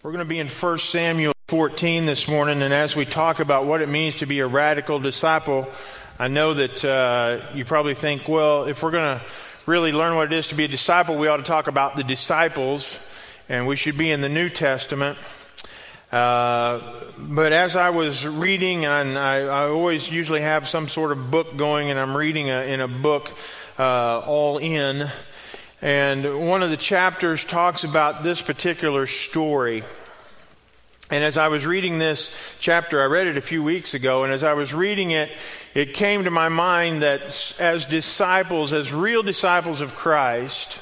We're going to be in 1 Samuel 14 this morning, and as we talk about what it means to be a radical disciple, I know that uh, you probably think, well, if we're going to really learn what it is to be a disciple, we ought to talk about the disciples, and we should be in the New Testament. Uh, but as I was reading, and I, I, always usually have some sort of book going, and I'm reading a, in a book uh, all in. And one of the chapters talks about this particular story. And as I was reading this chapter, I read it a few weeks ago, and as I was reading it, it came to my mind that as disciples, as real disciples of Christ,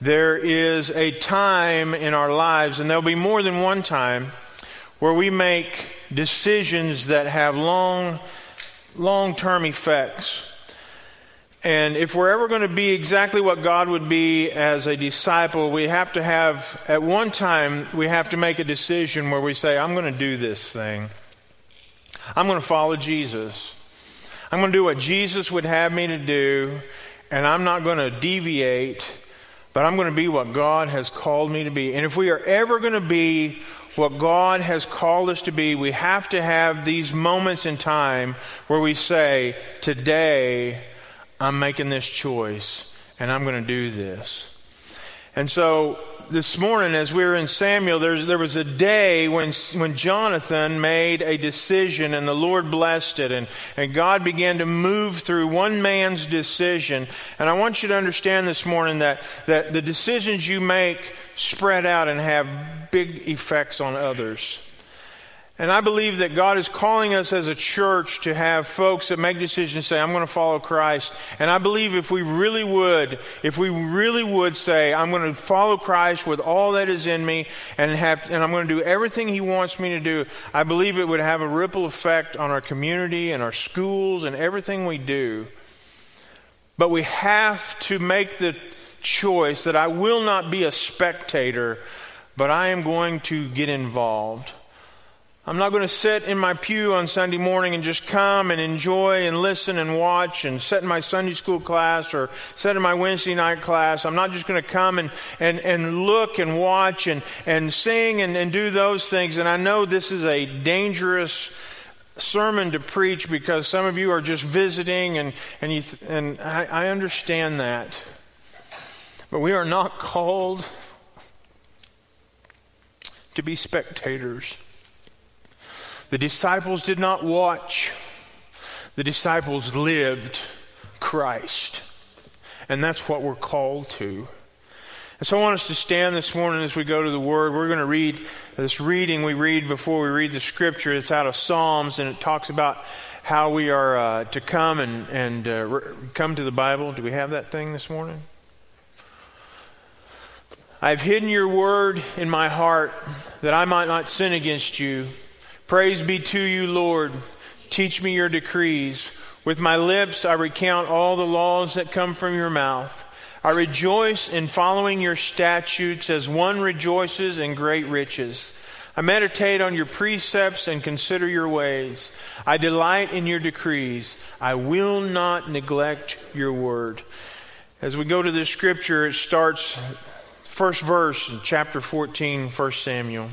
there is a time in our lives, and there'll be more than one time, where we make decisions that have long, long term effects and if we're ever going to be exactly what God would be as a disciple, we have to have, at one time, we have to make a decision where we say, I'm going to do this thing. I'm going to follow Jesus. I'm going to do what Jesus would have me to do, and I'm not going to deviate, but I'm going to be what God has called me to be. And if we are ever going to be what God has called us to be, we have to have these moments in time where we say, Today, I'm making this choice and I'm going to do this. And so this morning, as we were in Samuel, there was a day when, when Jonathan made a decision and the Lord blessed it, and, and God began to move through one man's decision. And I want you to understand this morning that, that the decisions you make spread out and have big effects on others. And I believe that God is calling us as a church to have folks that make decisions say, I'm going to follow Christ. And I believe if we really would, if we really would say, I'm going to follow Christ with all that is in me and have, and I'm going to do everything He wants me to do, I believe it would have a ripple effect on our community and our schools and everything we do. But we have to make the choice that I will not be a spectator, but I am going to get involved. I'm not going to sit in my pew on Sunday morning and just come and enjoy and listen and watch and sit in my Sunday school class or sit in my Wednesday night class. I'm not just going to come and, and, and look and watch and, and sing and, and do those things. And I know this is a dangerous sermon to preach because some of you are just visiting and, and, you, and I, I understand that. But we are not called to be spectators. The disciples did not watch, the disciples lived Christ. And that's what we're called to. And so I want us to stand this morning as we go to the Word. We're going to read this reading we read before we read the Scripture. It's out of Psalms, and it talks about how we are uh, to come and, and uh, re- come to the Bible. Do we have that thing this morning? I've hidden your word in my heart that I might not sin against you. Praise be to you, Lord. Teach me your decrees. With my lips, I recount all the laws that come from your mouth. I rejoice in following your statutes as one rejoices in great riches. I meditate on your precepts and consider your ways. I delight in your decrees. I will not neglect your word. As we go to this scripture, it starts, first verse, in chapter 14, 1 Samuel.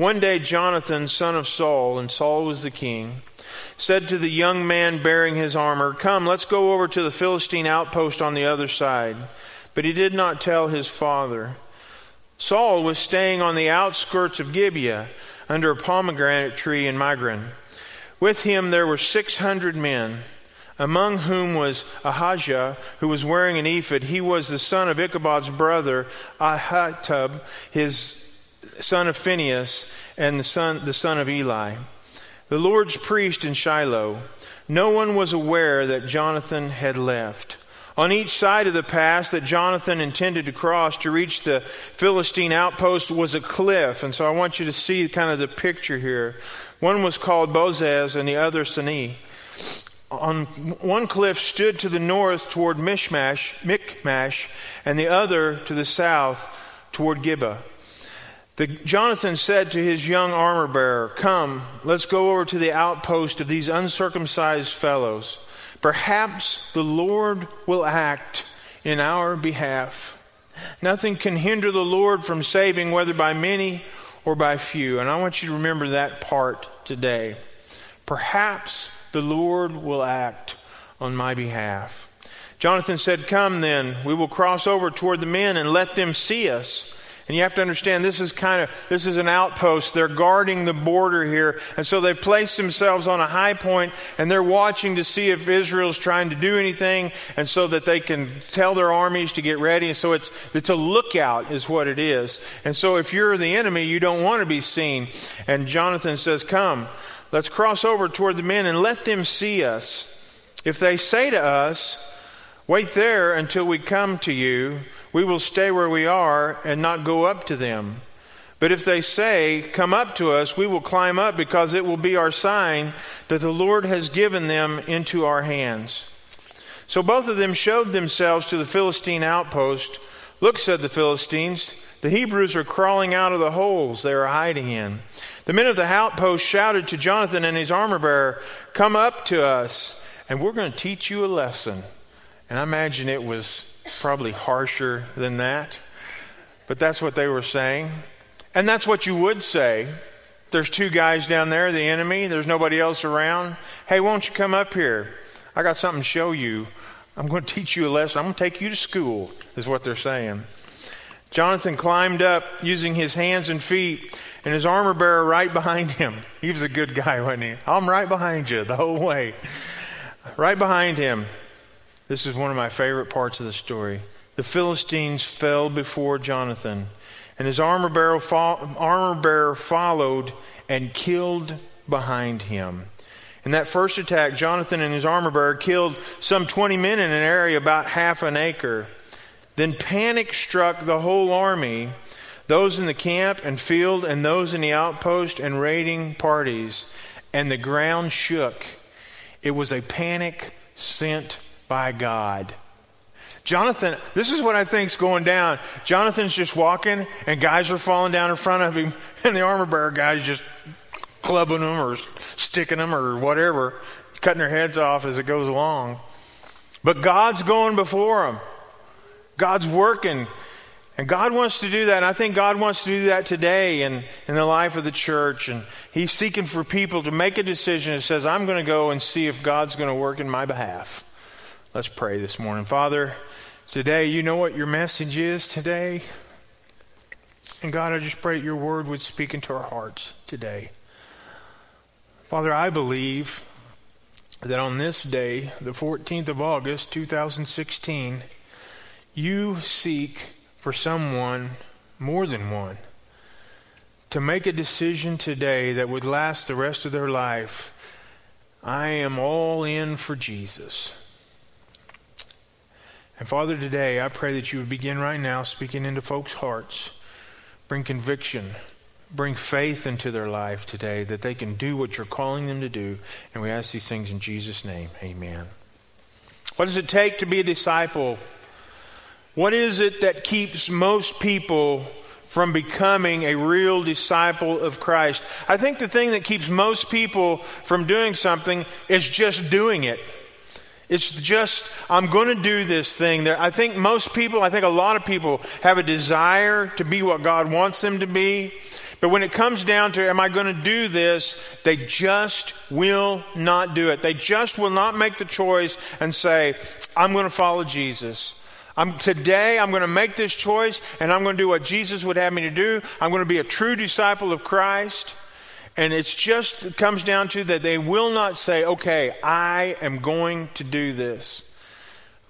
One day, Jonathan, son of Saul, and Saul was the king, said to the young man bearing his armor, Come, let's go over to the Philistine outpost on the other side. But he did not tell his father. Saul was staying on the outskirts of Gibeah under a pomegranate tree in Migron. With him there were six hundred men, among whom was Ahijah, who was wearing an ephod. He was the son of Ichabod's brother, Ahitub, his son of Phinehas, and the son, the son of Eli. The Lord's priest in Shiloh. No one was aware that Jonathan had left. On each side of the pass that Jonathan intended to cross to reach the Philistine outpost was a cliff. And so I want you to see kind of the picture here. One was called Bozez and the other Seneh. On one cliff stood to the north toward Mishmash, Michmash, and the other to the south toward Gibeah. The, Jonathan said to his young armor bearer, Come, let's go over to the outpost of these uncircumcised fellows. Perhaps the Lord will act in our behalf. Nothing can hinder the Lord from saving, whether by many or by few. And I want you to remember that part today. Perhaps the Lord will act on my behalf. Jonathan said, Come then, we will cross over toward the men and let them see us. And you have to understand this is kind of this is an outpost. They're guarding the border here. And so they've placed themselves on a high point and they're watching to see if Israel's trying to do anything and so that they can tell their armies to get ready. And so it's it's a lookout is what it is. And so if you're the enemy, you don't want to be seen. And Jonathan says, "Come, let's cross over toward the men and let them see us. If they say to us, Wait there until we come to you. We will stay where we are and not go up to them. But if they say, Come up to us, we will climb up because it will be our sign that the Lord has given them into our hands. So both of them showed themselves to the Philistine outpost. Look, said the Philistines, the Hebrews are crawling out of the holes they are hiding in. The men of the outpost shouted to Jonathan and his armor bearer, Come up to us, and we're going to teach you a lesson. And I imagine it was probably harsher than that. But that's what they were saying. And that's what you would say. There's two guys down there, the enemy. There's nobody else around. Hey, won't you come up here? I got something to show you. I'm going to teach you a lesson. I'm going to take you to school, is what they're saying. Jonathan climbed up using his hands and feet, and his armor bearer right behind him. He was a good guy, wasn't he? I'm right behind you the whole way. Right behind him. This is one of my favorite parts of the story. The Philistines fell before Jonathan, and his armor bearer, fo- armor bearer followed and killed behind him. In that first attack, Jonathan and his armor bearer killed some 20 men in an area about half an acre. Then panic struck the whole army, those in the camp and field, and those in the outpost and raiding parties, and the ground shook. It was a panic sent by God. Jonathan, this is what I think's going down. Jonathan's just walking, and guys are falling down in front of him, and the armor bearer guy's just clubbing them or sticking them or whatever, cutting their heads off as it goes along. But God's going before them. God's working. And God wants to do that. And I think God wants to do that today in, in the life of the church. And He's seeking for people to make a decision that says, I'm going to go and see if God's going to work in my behalf. Let's pray this morning. Father, today, you know what your message is today? And God, I just pray that your word would speak into our hearts today. Father, I believe that on this day, the 14th of August, 2016, you seek for someone, more than one, to make a decision today that would last the rest of their life. I am all in for Jesus. And Father, today I pray that you would begin right now speaking into folks' hearts. Bring conviction, bring faith into their life today that they can do what you're calling them to do. And we ask these things in Jesus' name. Amen. What does it take to be a disciple? What is it that keeps most people from becoming a real disciple of Christ? I think the thing that keeps most people from doing something is just doing it. It's just, I'm going to do this thing. There, I think most people, I think a lot of people have a desire to be what God wants them to be. But when it comes down to, am I going to do this? They just will not do it. They just will not make the choice and say, I'm going to follow Jesus. I'm, today, I'm going to make this choice and I'm going to do what Jesus would have me to do. I'm going to be a true disciple of Christ. And it's just it comes down to that they will not say, okay, I am going to do this.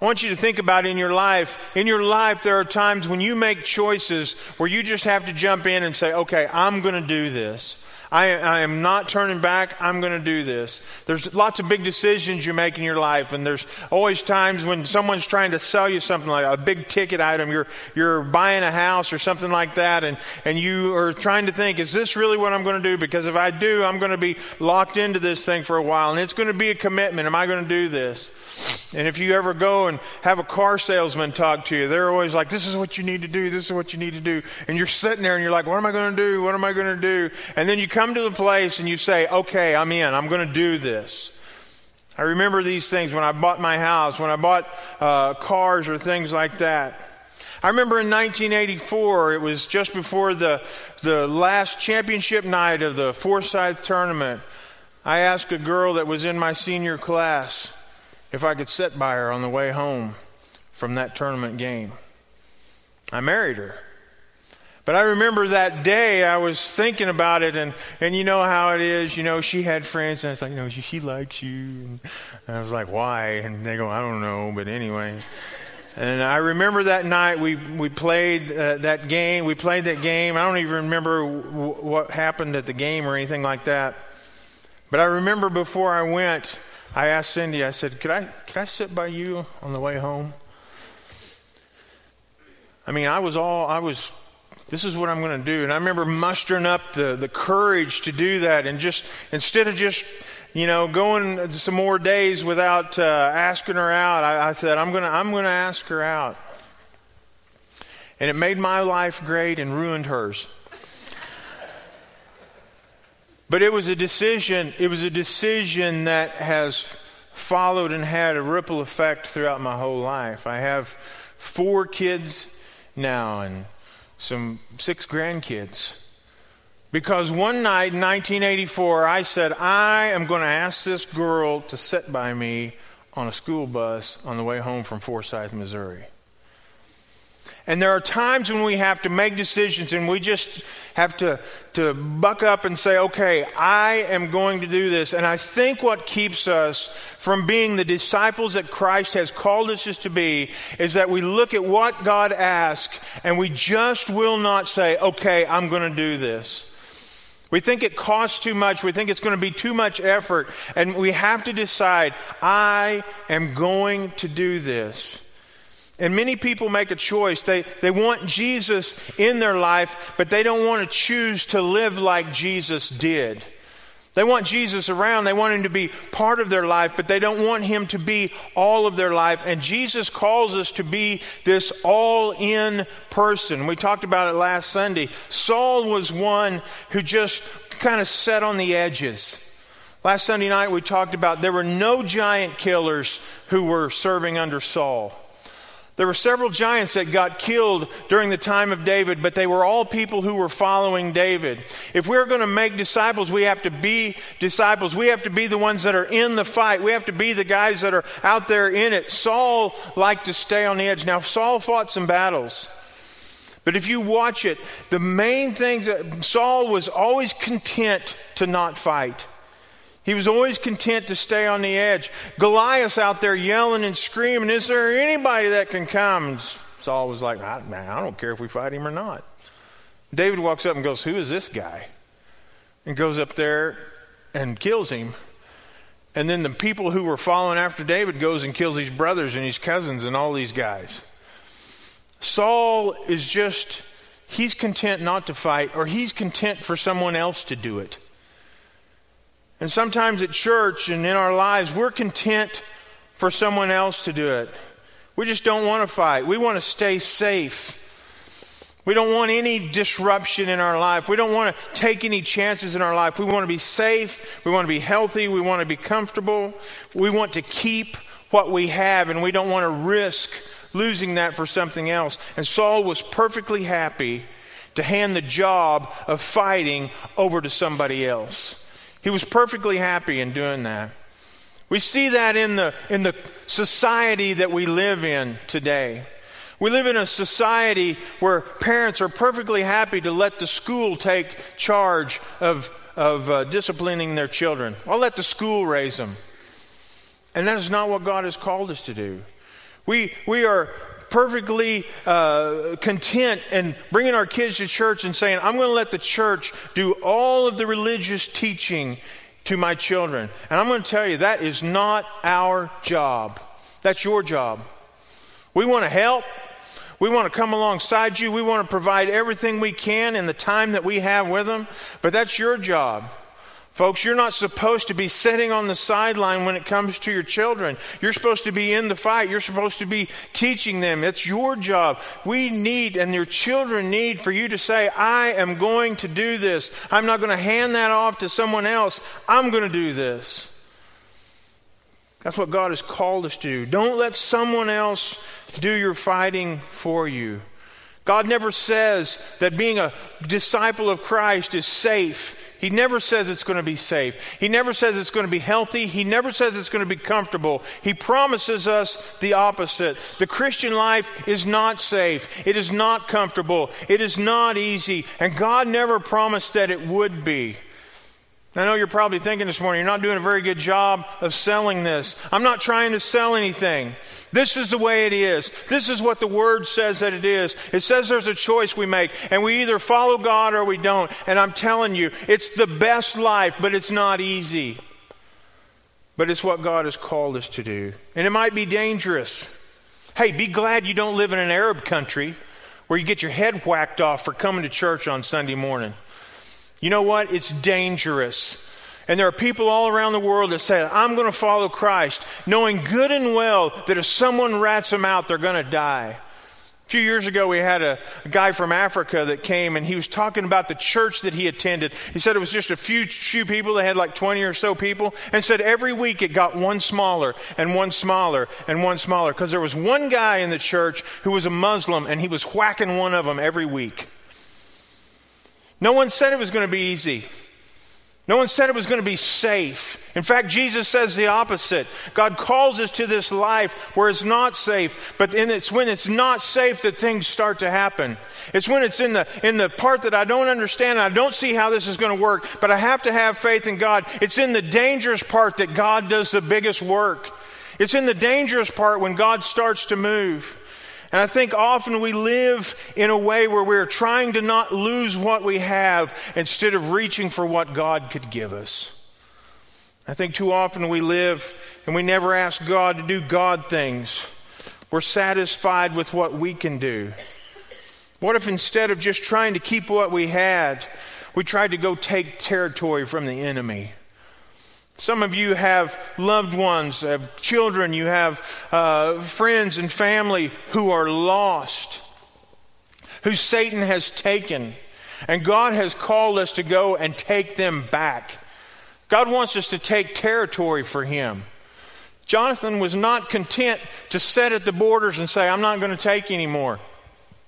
I want you to think about in your life. In your life, there are times when you make choices where you just have to jump in and say, okay, I'm going to do this. I, I am not turning back. I'm going to do this. There's lots of big decisions you make in your life, and there's always times when someone's trying to sell you something like a big ticket item. You're, you're buying a house or something like that, and, and you are trying to think, is this really what I'm going to do? Because if I do, I'm going to be locked into this thing for a while, and it's going to be a commitment. Am I going to do this? And if you ever go and have a car salesman talk to you, they're always like, this is what you need to do, this is what you need to do. And you're sitting there and you're like, what am I going to do? What am I going to do? And then you come to the place and you say, okay, I'm in, I'm going to do this. I remember these things when I bought my house, when I bought uh, cars or things like that. I remember in 1984, it was just before the, the last championship night of the Forsyth tournament. I asked a girl that was in my senior class if I could sit by her on the way home from that tournament game. I married her. But I remember that day I was thinking about it, and, and you know how it is. You know, she had friends, and I was like, you know, she, she likes you. And I was like, why? And they go, I don't know, but anyway. And I remember that night we, we played uh, that game. We played that game. I don't even remember w- what happened at the game or anything like that. But I remember before I went, I asked Cindy, I said, could I, could I sit by you on the way home? I mean, I was all, I was this is what I'm going to do. And I remember mustering up the, the courage to do that and just, instead of just, you know, going some more days without uh, asking her out, I, I said, I'm going to, I'm going to ask her out. And it made my life great and ruined hers. But it was a decision, it was a decision that has followed and had a ripple effect throughout my whole life. I have four kids now and some six grandkids. Because one night in 1984, I said, I am going to ask this girl to sit by me on a school bus on the way home from Forsyth, Missouri. And there are times when we have to make decisions and we just have to, to buck up and say, okay, I am going to do this. And I think what keeps us from being the disciples that Christ has called us to be is that we look at what God asks and we just will not say, okay, I'm going to do this. We think it costs too much. We think it's going to be too much effort. And we have to decide, I am going to do this. And many people make a choice. They, they want Jesus in their life, but they don't want to choose to live like Jesus did. They want Jesus around. They want him to be part of their life, but they don't want him to be all of their life. And Jesus calls us to be this all in person. We talked about it last Sunday. Saul was one who just kind of sat on the edges. Last Sunday night, we talked about there were no giant killers who were serving under Saul. There were several giants that got killed during the time of David, but they were all people who were following David. If we're going to make disciples, we have to be disciples. We have to be the ones that are in the fight. We have to be the guys that are out there in it. Saul liked to stay on the edge. Now, Saul fought some battles. But if you watch it, the main things that Saul was always content to not fight. He was always content to stay on the edge. Goliath out there yelling and screaming, Is there anybody that can come? And Saul was like, I, I don't care if we fight him or not. David walks up and goes, Who is this guy? And goes up there and kills him. And then the people who were following after David goes and kills his brothers and his cousins and all these guys. Saul is just, he's content not to fight, or he's content for someone else to do it. And sometimes at church and in our lives, we're content for someone else to do it. We just don't want to fight. We want to stay safe. We don't want any disruption in our life. We don't want to take any chances in our life. We want to be safe. We want to be healthy. We want to be comfortable. We want to keep what we have, and we don't want to risk losing that for something else. And Saul was perfectly happy to hand the job of fighting over to somebody else. He was perfectly happy in doing that. We see that in the, in the society that we live in today. We live in a society where parents are perfectly happy to let the school take charge of, of uh, disciplining their children. I'll let the school raise them. And that is not what God has called us to do. We, we are perfectly uh, content in bringing our kids to church and saying, I'm going to let the church do all of the religious teaching to my children. And I'm going to tell you, that is not our job. That's your job. We want to help. We want to come alongside you. We want to provide everything we can in the time that we have with them. But that's your job. Folks, you're not supposed to be sitting on the sideline when it comes to your children. You're supposed to be in the fight. You're supposed to be teaching them. It's your job. We need, and your children need, for you to say, I am going to do this. I'm not going to hand that off to someone else. I'm going to do this. That's what God has called us to do. Don't let someone else do your fighting for you. God never says that being a disciple of Christ is safe. He never says it's going to be safe. He never says it's going to be healthy. He never says it's going to be comfortable. He promises us the opposite. The Christian life is not safe. It is not comfortable. It is not easy. And God never promised that it would be. I know you're probably thinking this morning, you're not doing a very good job of selling this. I'm not trying to sell anything. This is the way it is. This is what the Word says that it is. It says there's a choice we make, and we either follow God or we don't. And I'm telling you, it's the best life, but it's not easy. But it's what God has called us to do. And it might be dangerous. Hey, be glad you don't live in an Arab country where you get your head whacked off for coming to church on Sunday morning. You know what? It's dangerous. And there are people all around the world that say, I'm going to follow Christ, knowing good and well that if someone rats them out, they're going to die. A few years ago, we had a, a, guy from Africa that came and he was talking about the church that he attended. He said it was just a few, few people, they had like 20 or so people, and said every week it got one smaller and one smaller and one smaller because there was one guy in the church who was a Muslim and he was whacking one of them every week. No one said it was going to be easy. No one said it was going to be safe. In fact, Jesus says the opposite. God calls us to this life where it's not safe, but it's when it's not safe that things start to happen. It's when it's in the, in the part that I don't understand, I don't see how this is going to work, but I have to have faith in God. It's in the dangerous part that God does the biggest work. It's in the dangerous part when God starts to move. And I think often we live in a way where we're trying to not lose what we have instead of reaching for what God could give us. I think too often we live and we never ask God to do God things. We're satisfied with what we can do. What if instead of just trying to keep what we had, we tried to go take territory from the enemy? Some of you have loved ones, have children, you have uh, friends and family who are lost, who Satan has taken. And God has called us to go and take them back. God wants us to take territory for Him. Jonathan was not content to sit at the borders and say, I'm not going to take anymore.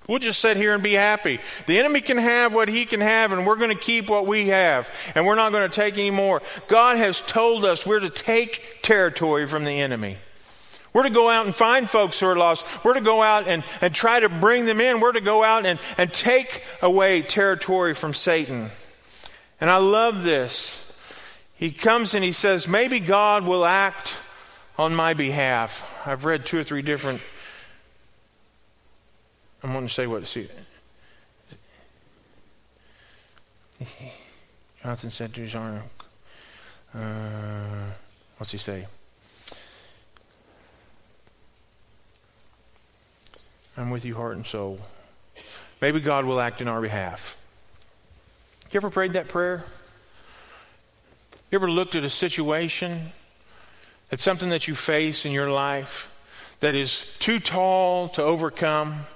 We'll just sit here and be happy. The enemy can have what he can have, and we're going to keep what we have, and we're not going to take any more. God has told us we're to take territory from the enemy. We're to go out and find folks who are lost. We're to go out and, and try to bring them in. We're to go out and, and take away territory from Satan. And I love this. He comes and he says, Maybe God will act on my behalf. I've read two or three different I'm going to say what. See, Jonathan said to his arm, uh, what's he say? I'm with you, heart and soul. Maybe God will act in our behalf. You ever prayed that prayer? You ever looked at a situation, at something that you face in your life that is too tall to overcome?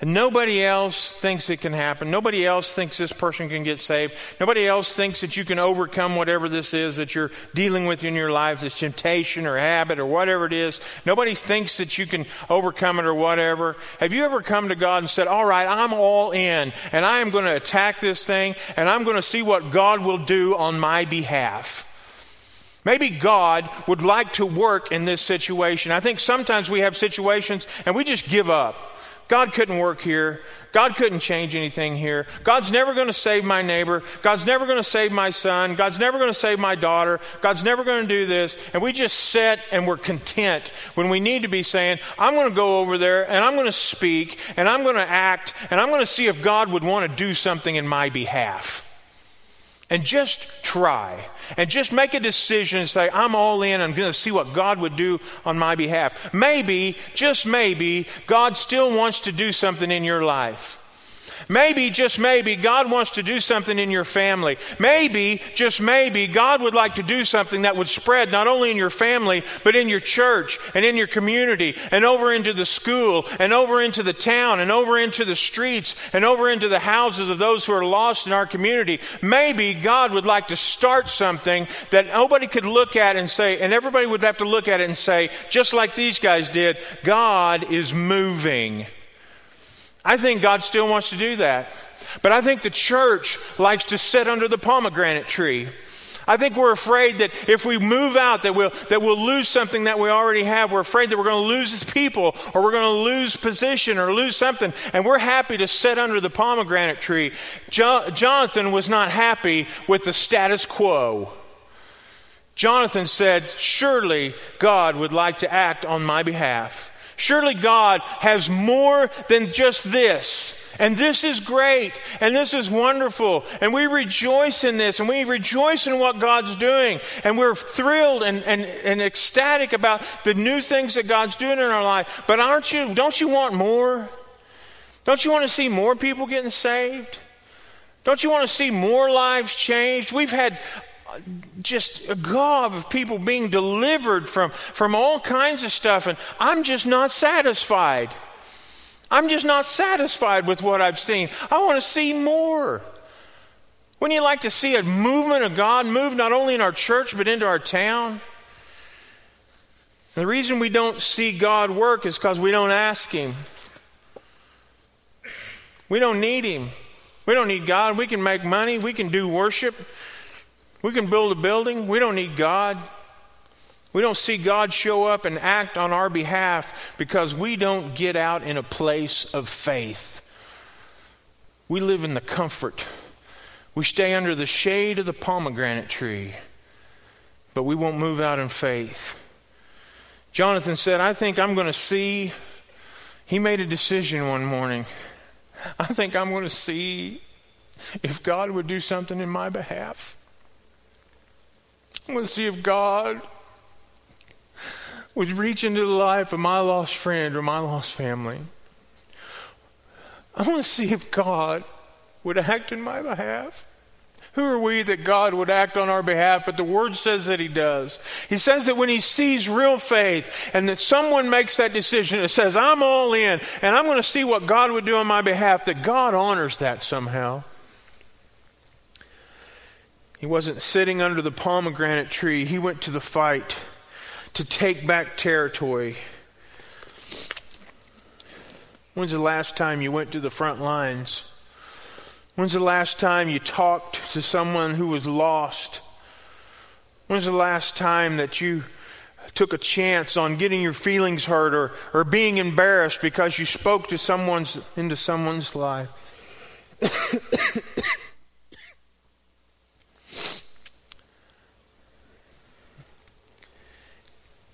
And nobody else thinks it can happen. Nobody else thinks this person can get saved. Nobody else thinks that you can overcome whatever this is that you're dealing with in your life, this temptation or habit or whatever it is. Nobody thinks that you can overcome it or whatever. Have you ever come to God and said, All right, I'm all in, and I am going to attack this thing, and I'm going to see what God will do on my behalf? Maybe God would like to work in this situation. I think sometimes we have situations and we just give up. God couldn't work here. God couldn't change anything here. God's never going to save my neighbor. God's never going to save my son. God's never going to save my daughter. God's never going to do this. And we just sit and we're content when we need to be saying, I'm going to go over there and I'm going to speak and I'm going to act and I'm going to see if God would want to do something in my behalf and just try and just make a decision and say, I'm all in. I'm going to see what God would do on my behalf. Maybe, just maybe, God still wants to do something in your life. Maybe, just maybe, God wants to do something in your family. Maybe, just maybe, God would like to do something that would spread not only in your family, but in your church and in your community and over into the school and over into the town and over into the streets and over into the houses of those who are lost in our community. Maybe God would like to start something that nobody could look at and say, and everybody would have to look at it and say, just like these guys did, God is moving. I think God still wants to do that. But I think the church likes to sit under the pomegranate tree. I think we're afraid that if we move out that we'll, that we'll lose something that we already have. We're afraid that we're going to lose people or we're going to lose position or lose something. And we're happy to sit under the pomegranate tree. Jo- Jonathan was not happy with the status quo. Jonathan said, Surely God would like to act on my behalf. Surely God has more than just this. And this is great. And this is wonderful. And we rejoice in this. And we rejoice in what God's doing. And we're thrilled and, and, and ecstatic about the new things that God's doing in our life. But aren't you, don't you want more? Don't you want to see more people getting saved? Don't you want to see more lives changed? We've had just a gob of people being delivered from, from all kinds of stuff, and I'm just not satisfied. I'm just not satisfied with what I've seen. I want to see more. Wouldn't you like to see a movement of God move not only in our church but into our town? the reason we don't see God work is because we don't ask Him. We don't need Him. We don't need God. We can make money. We can do worship. We can build a building. We don't need God. We don't see God show up and act on our behalf because we don't get out in a place of faith. We live in the comfort. We stay under the shade of the pomegranate tree, but we won't move out in faith. Jonathan said, I think I'm going to see. He made a decision one morning. I think I'm going to see if God would do something in my behalf. Going to see if God would reach into the life of my lost friend or my lost family. I want to see if God would act in my behalf. Who are we that God would act on our behalf? But the Word says that He does. He says that when He sees real faith and that someone makes that decision that says, I'm all in and I'm going to see what God would do on my behalf, that God honors that somehow. He wasn't sitting under the pomegranate tree, He went to the fight to take back territory. When's the last time you went to the front lines? When's the last time you talked to someone who was lost? When's the last time that you took a chance on getting your feelings hurt or, or being embarrassed because you spoke to someone's into someone's life?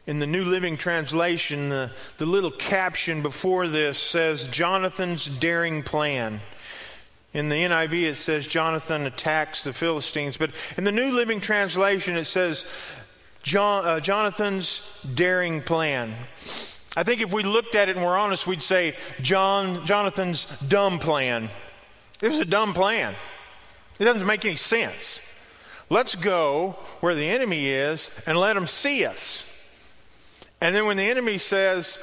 In the New Living Translation, the, the little caption before this says Jonathan's daring plan. In the NIV, it says Jonathan attacks the Philistines. But in the New Living Translation, it says John, uh, Jonathan's daring plan. I think if we looked at it and we're honest, we'd say John, Jonathan's dumb plan. It was a dumb plan. It doesn't make any sense. Let's go where the enemy is and let him see us. And then when the enemy says,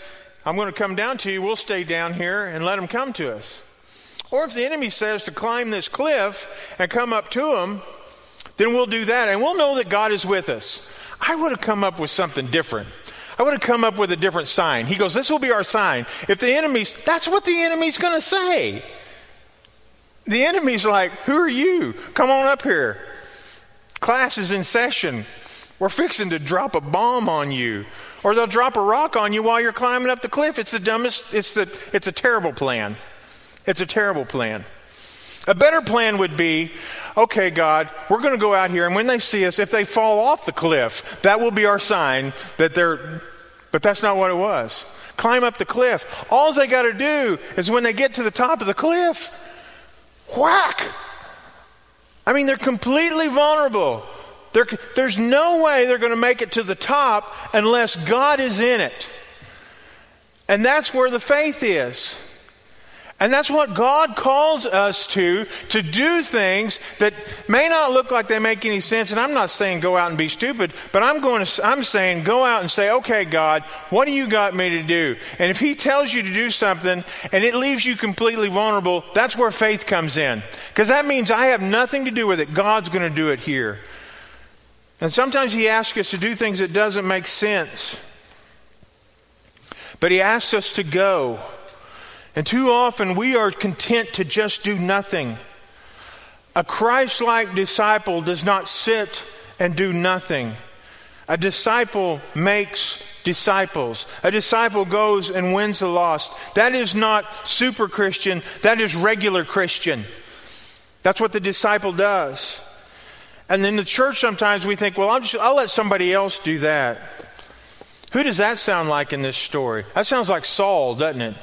I'm going to come down to you, we'll stay down here and let him come to us. Or if the enemy says to climb this cliff and come up to him, then we'll do that and we'll know that God is with us. I would have come up with something different. I would have come up with a different sign. He goes, This will be our sign. If the enemy's, that's what the enemy's going to say. The enemy's like, Who are you? Come on up here. Class is in session. We're fixing to drop a bomb on you. Or they'll drop a rock on you while you're climbing up the cliff. It's the dumbest, it's, the, it's a terrible plan. It's a terrible plan. A better plan would be okay, God, we're going to go out here, and when they see us, if they fall off the cliff, that will be our sign that they're. But that's not what it was. Climb up the cliff. All they got to do is when they get to the top of the cliff, whack! I mean, they're completely vulnerable. There, there's no way they're going to make it to the top unless God is in it. And that's where the faith is. And that's what God calls us to, to do things that may not look like they make any sense. And I'm not saying go out and be stupid, but I'm going to, I'm saying go out and say, okay, God, what do you got me to do? And if He tells you to do something and it leaves you completely vulnerable, that's where faith comes in. Because that means I have nothing to do with it. God's going to do it here. And sometimes He asks us to do things that doesn't make sense. But He asks us to go. And too often we are content to just do nothing. A Christ like disciple does not sit and do nothing. A disciple makes disciples. A disciple goes and wins the lost. That is not super Christian, that is regular Christian. That's what the disciple does. And in the church, sometimes we think, well, I'll, just, I'll let somebody else do that. Who does that sound like in this story? That sounds like Saul, doesn't it?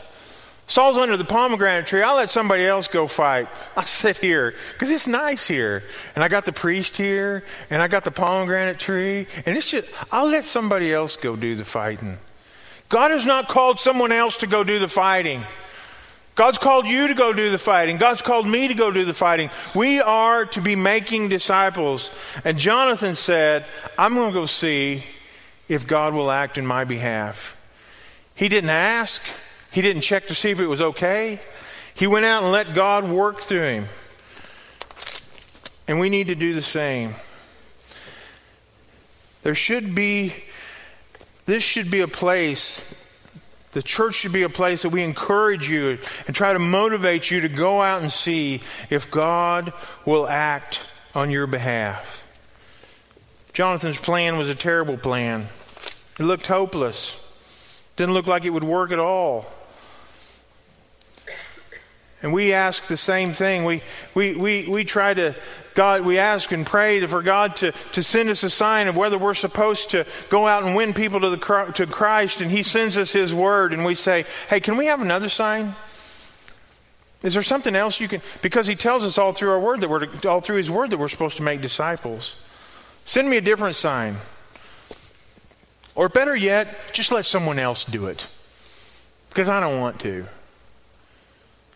Saul's under the pomegranate tree. I'll let somebody else go fight. I'll sit here because it's nice here. And I got the priest here, and I got the pomegranate tree. And it's just, I'll let somebody else go do the fighting. God has not called someone else to go do the fighting. God's called you to go do the fighting. God's called me to go do the fighting. We are to be making disciples. And Jonathan said, I'm going to go see if God will act in my behalf. He didn't ask. He didn't check to see if it was okay. He went out and let God work through him. And we need to do the same. There should be, this should be a place, the church should be a place that we encourage you and try to motivate you to go out and see if God will act on your behalf. Jonathan's plan was a terrible plan. It looked hopeless. Didn't look like it would work at all. And we ask the same thing. We, we, we, we try to, God, we ask and pray for God to, to send us a sign of whether we're supposed to go out and win people to, the, to Christ, and He sends us His word, and we say, hey, can we have another sign? Is there something else you can? Because He tells us all through our word that we're, all through His word that we're supposed to make disciples. Send me a different sign. Or better yet, just let someone else do it. Because I don't want to.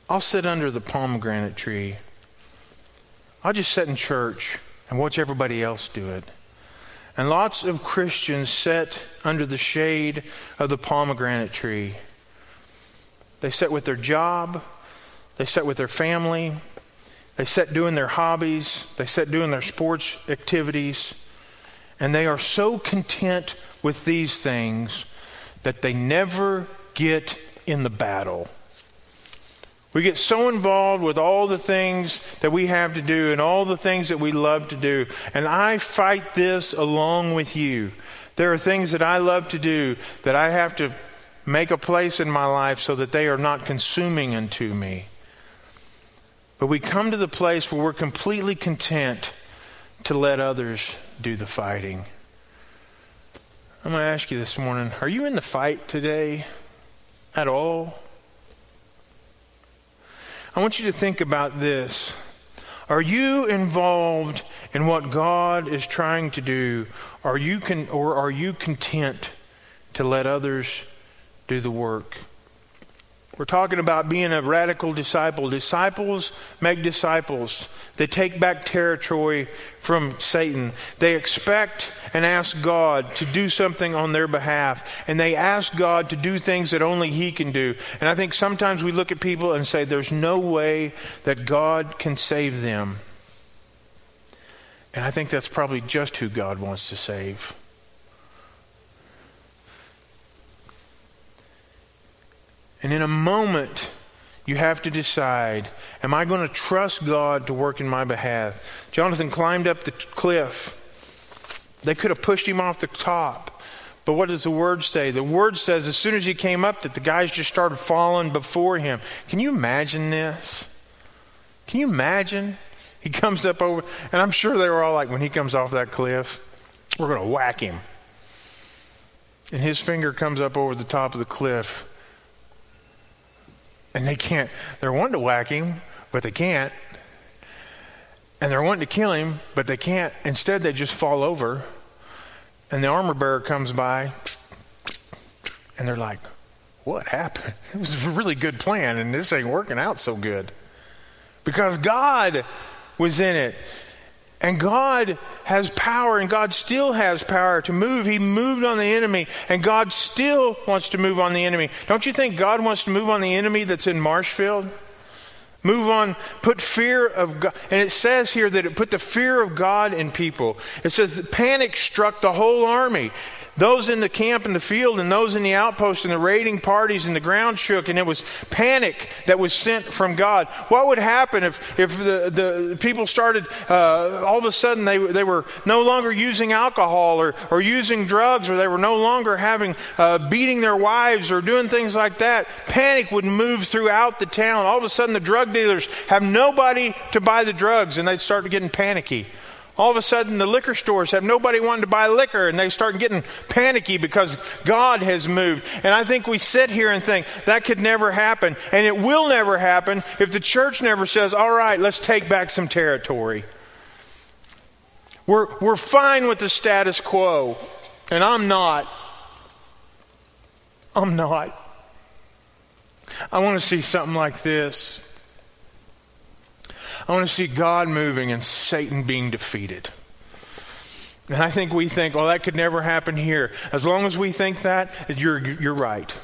I'll sit under the pomegranate tree. I'll just sit in church and watch everybody else do it. And lots of Christians sit under the shade of the pomegranate tree. They sit with their job, they sit with their family, they sit doing their hobbies, they sit doing their sports activities, and they are so content with these things that they never get in the battle. We get so involved with all the things that we have to do and all the things that we love to do. And I fight this along with you. There are things that I love to do that I have to make a place in my life so that they are not consuming into me. But we come to the place where we're completely content to let others do the fighting. I'm going to ask you this morning are you in the fight today at all? I want you to think about this. Are you involved in what God is trying to do? Are you con- or are you content to let others do the work? We're talking about being a radical disciple. Disciples make disciples. They take back territory from Satan. They expect and ask God to do something on their behalf. And they ask God to do things that only He can do. And I think sometimes we look at people and say, there's no way that God can save them. And I think that's probably just who God wants to save. And in a moment, you have to decide Am I going to trust God to work in my behalf? Jonathan climbed up the cliff. They could have pushed him off the top. But what does the word say? The word says as soon as he came up that the guys just started falling before him. Can you imagine this? Can you imagine? He comes up over, and I'm sure they were all like, when he comes off that cliff, we're going to whack him. And his finger comes up over the top of the cliff and they can't. They're wanting to whack him, but they can't. And they're wanting to kill him, but they can't. Instead, they just fall over. And the armor bearer comes by, and they're like, What happened? It was a really good plan, and this ain't working out so good. Because God was in it. And God has power, and God still has power to move. He moved on the enemy, and God still wants to move on the enemy. Don't you think God wants to move on the enemy that's in Marshfield? Move on, put fear of God. And it says here that it put the fear of God in people. It says panic struck the whole army. Those in the camp in the field and those in the outpost and the raiding parties and the ground shook and it was panic that was sent from God. What would happen if, if the, the people started, uh, all of a sudden they, they were no longer using alcohol or, or using drugs or they were no longer having, uh, beating their wives or doing things like that? Panic would move throughout the town. All of a sudden the drug dealers have nobody to buy the drugs and they'd start getting panicky. All of a sudden, the liquor stores have nobody wanting to buy liquor, and they start getting panicky because God has moved. And I think we sit here and think that could never happen, and it will never happen if the church never says, All right, let's take back some territory. We're, we're fine with the status quo, and I'm not. I'm not. I want to see something like this. I want to see God moving and Satan being defeated. And I think we think, well, that could never happen here. As long as we think that, you're, you're right.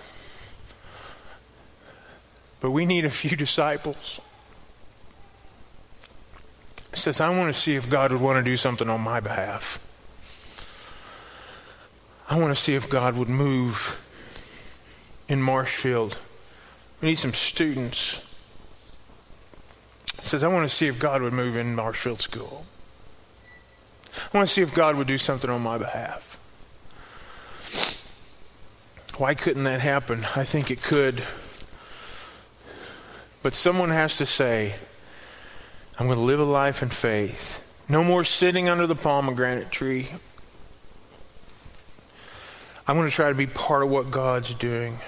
But we need a few disciples. It says, I want to see if God would want to do something on my behalf. I want to see if God would move in Marshfield. We need some students says, I want to see if God would move in Marshfield School. I want to see if God would do something on my behalf. Why couldn't that happen? I think it could. But someone has to say, I'm going to live a life in faith. No more sitting under the pomegranate tree. I'm going to try to be part of what God's doing.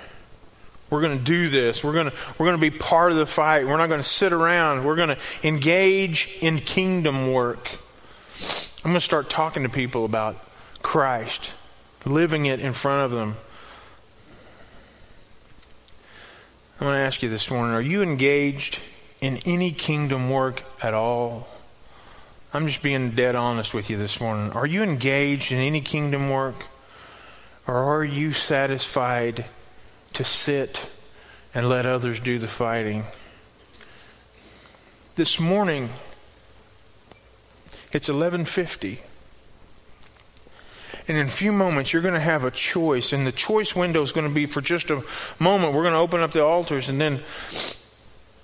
We're going to do this. We're going to, we're going to be part of the fight. We're not going to sit around. We're going to engage in kingdom work. I'm going to start talking to people about Christ, living it in front of them. I'm going to ask you this morning are you engaged in any kingdom work at all? I'm just being dead honest with you this morning. Are you engaged in any kingdom work? Or are you satisfied? To sit and let others do the fighting. This morning, it's 1150. And in a few moments, you're going to have a choice. And the choice window is going to be for just a moment. We're going to open up the altars, and then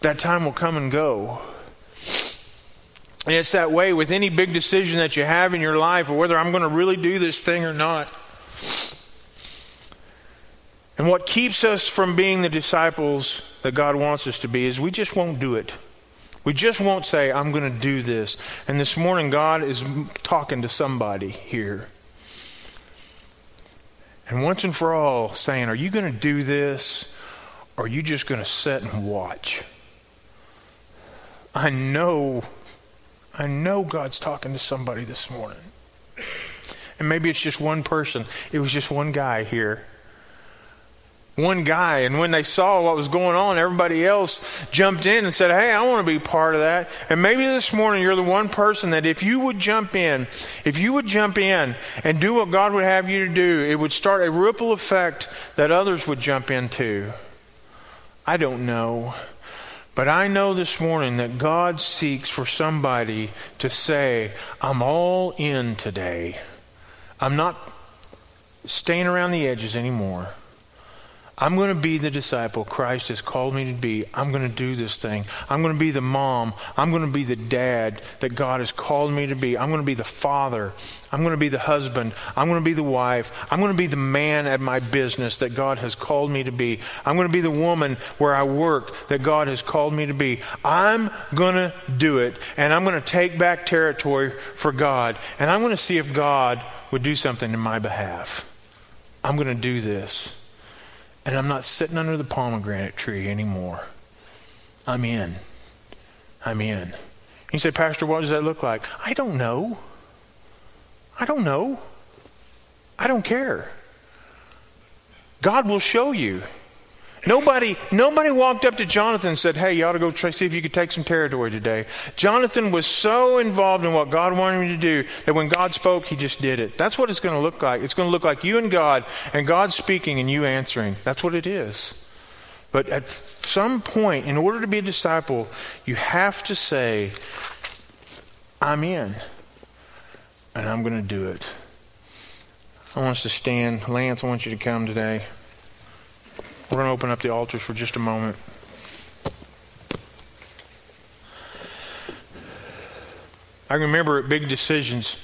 that time will come and go. And it's that way with any big decision that you have in your life, or whether I'm going to really do this thing or not. And what keeps us from being the disciples that God wants us to be is we just won't do it. We just won't say, I'm going to do this. And this morning, God is talking to somebody here. And once and for all, saying, Are you going to do this? Or are you just going to sit and watch? I know, I know God's talking to somebody this morning. And maybe it's just one person. It was just one guy here one guy. And when they saw what was going on, everybody else jumped in and said, Hey, I want to be part of that. And maybe this morning you're the one person that if you would jump in, if you would jump in and do what God would have you to do, it would start a ripple effect that others would jump into. I don't know. But I know this morning that God seeks for somebody to say, I'm all in today. I'm not staying around the edges anymore. I'm going to be the disciple Christ has called me to be. I'm going to do this thing. I'm going to be the mom. I'm going to be the dad that God has called me to be. I'm going to be the father. I'm going to be the husband. I'm going to be the wife. I'm going to be the man at my business that God has called me to be. I'm going to be the woman where I work that God has called me to be. I'm going to do it, and I'm going to take back territory for God, and I'm going to see if God would do something in my behalf. I'm going to do this. And I'm not sitting under the pomegranate tree anymore. I'm in. I'm in. You say, Pastor, what does that look like? I don't know. I don't know. I don't care. God will show you. Nobody, nobody walked up to Jonathan and said, Hey, you ought to go try, see if you could take some territory today. Jonathan was so involved in what God wanted him to do that when God spoke, he just did it. That's what it's going to look like. It's going to look like you and God, and God speaking and you answering. That's what it is. But at some point, in order to be a disciple, you have to say, I'm in, and I'm going to do it. I want us to stand. Lance, I want you to come today. We're going to open up the altars for just a moment. I remember big decisions,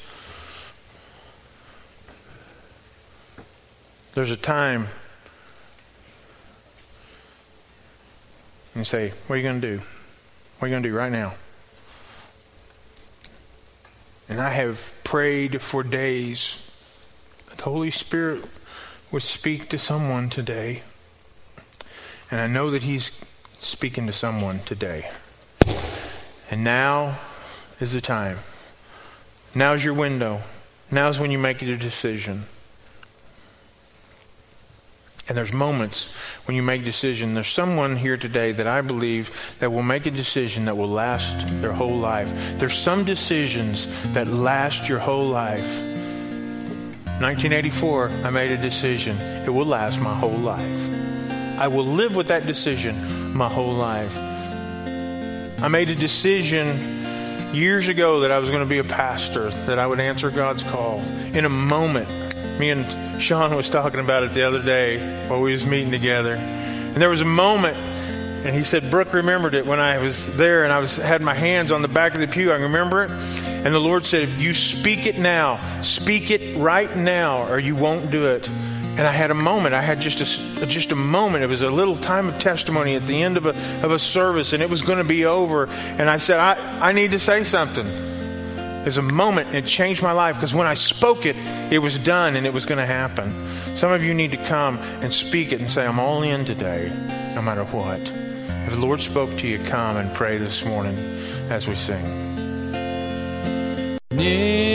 there's a time and say, What are you going to do? What are you going to do right now? And I have prayed for days that the Holy Spirit would speak to someone today. And I know that He's speaking to someone today. And now is the time. Now's your window. Now's when you make your decision. And there's moments when you make a decision. There's someone here today that I believe that will make a decision that will last their whole life. There's some decisions that last your whole life. 1984, I made a decision. It will last my whole life. I will live with that decision my whole life. I made a decision years ago that I was going to be a pastor, that I would answer God's call. In a moment, me and Sean was talking about it the other day while we was meeting together. And there was a moment, and he said, Brooke remembered it when I was there and I was had my hands on the back of the pew. I remember it. And the Lord said, if you speak it now, speak it right now, or you won't do it. And I had a moment. I had just a, just a moment. It was a little time of testimony at the end of a, of a service, and it was going to be over. And I said, I, I need to say something. There's a moment, it changed my life because when I spoke it, it was done and it was going to happen. Some of you need to come and speak it and say, I'm all in today, no matter what. If the Lord spoke to you, come and pray this morning as we sing. Yeah.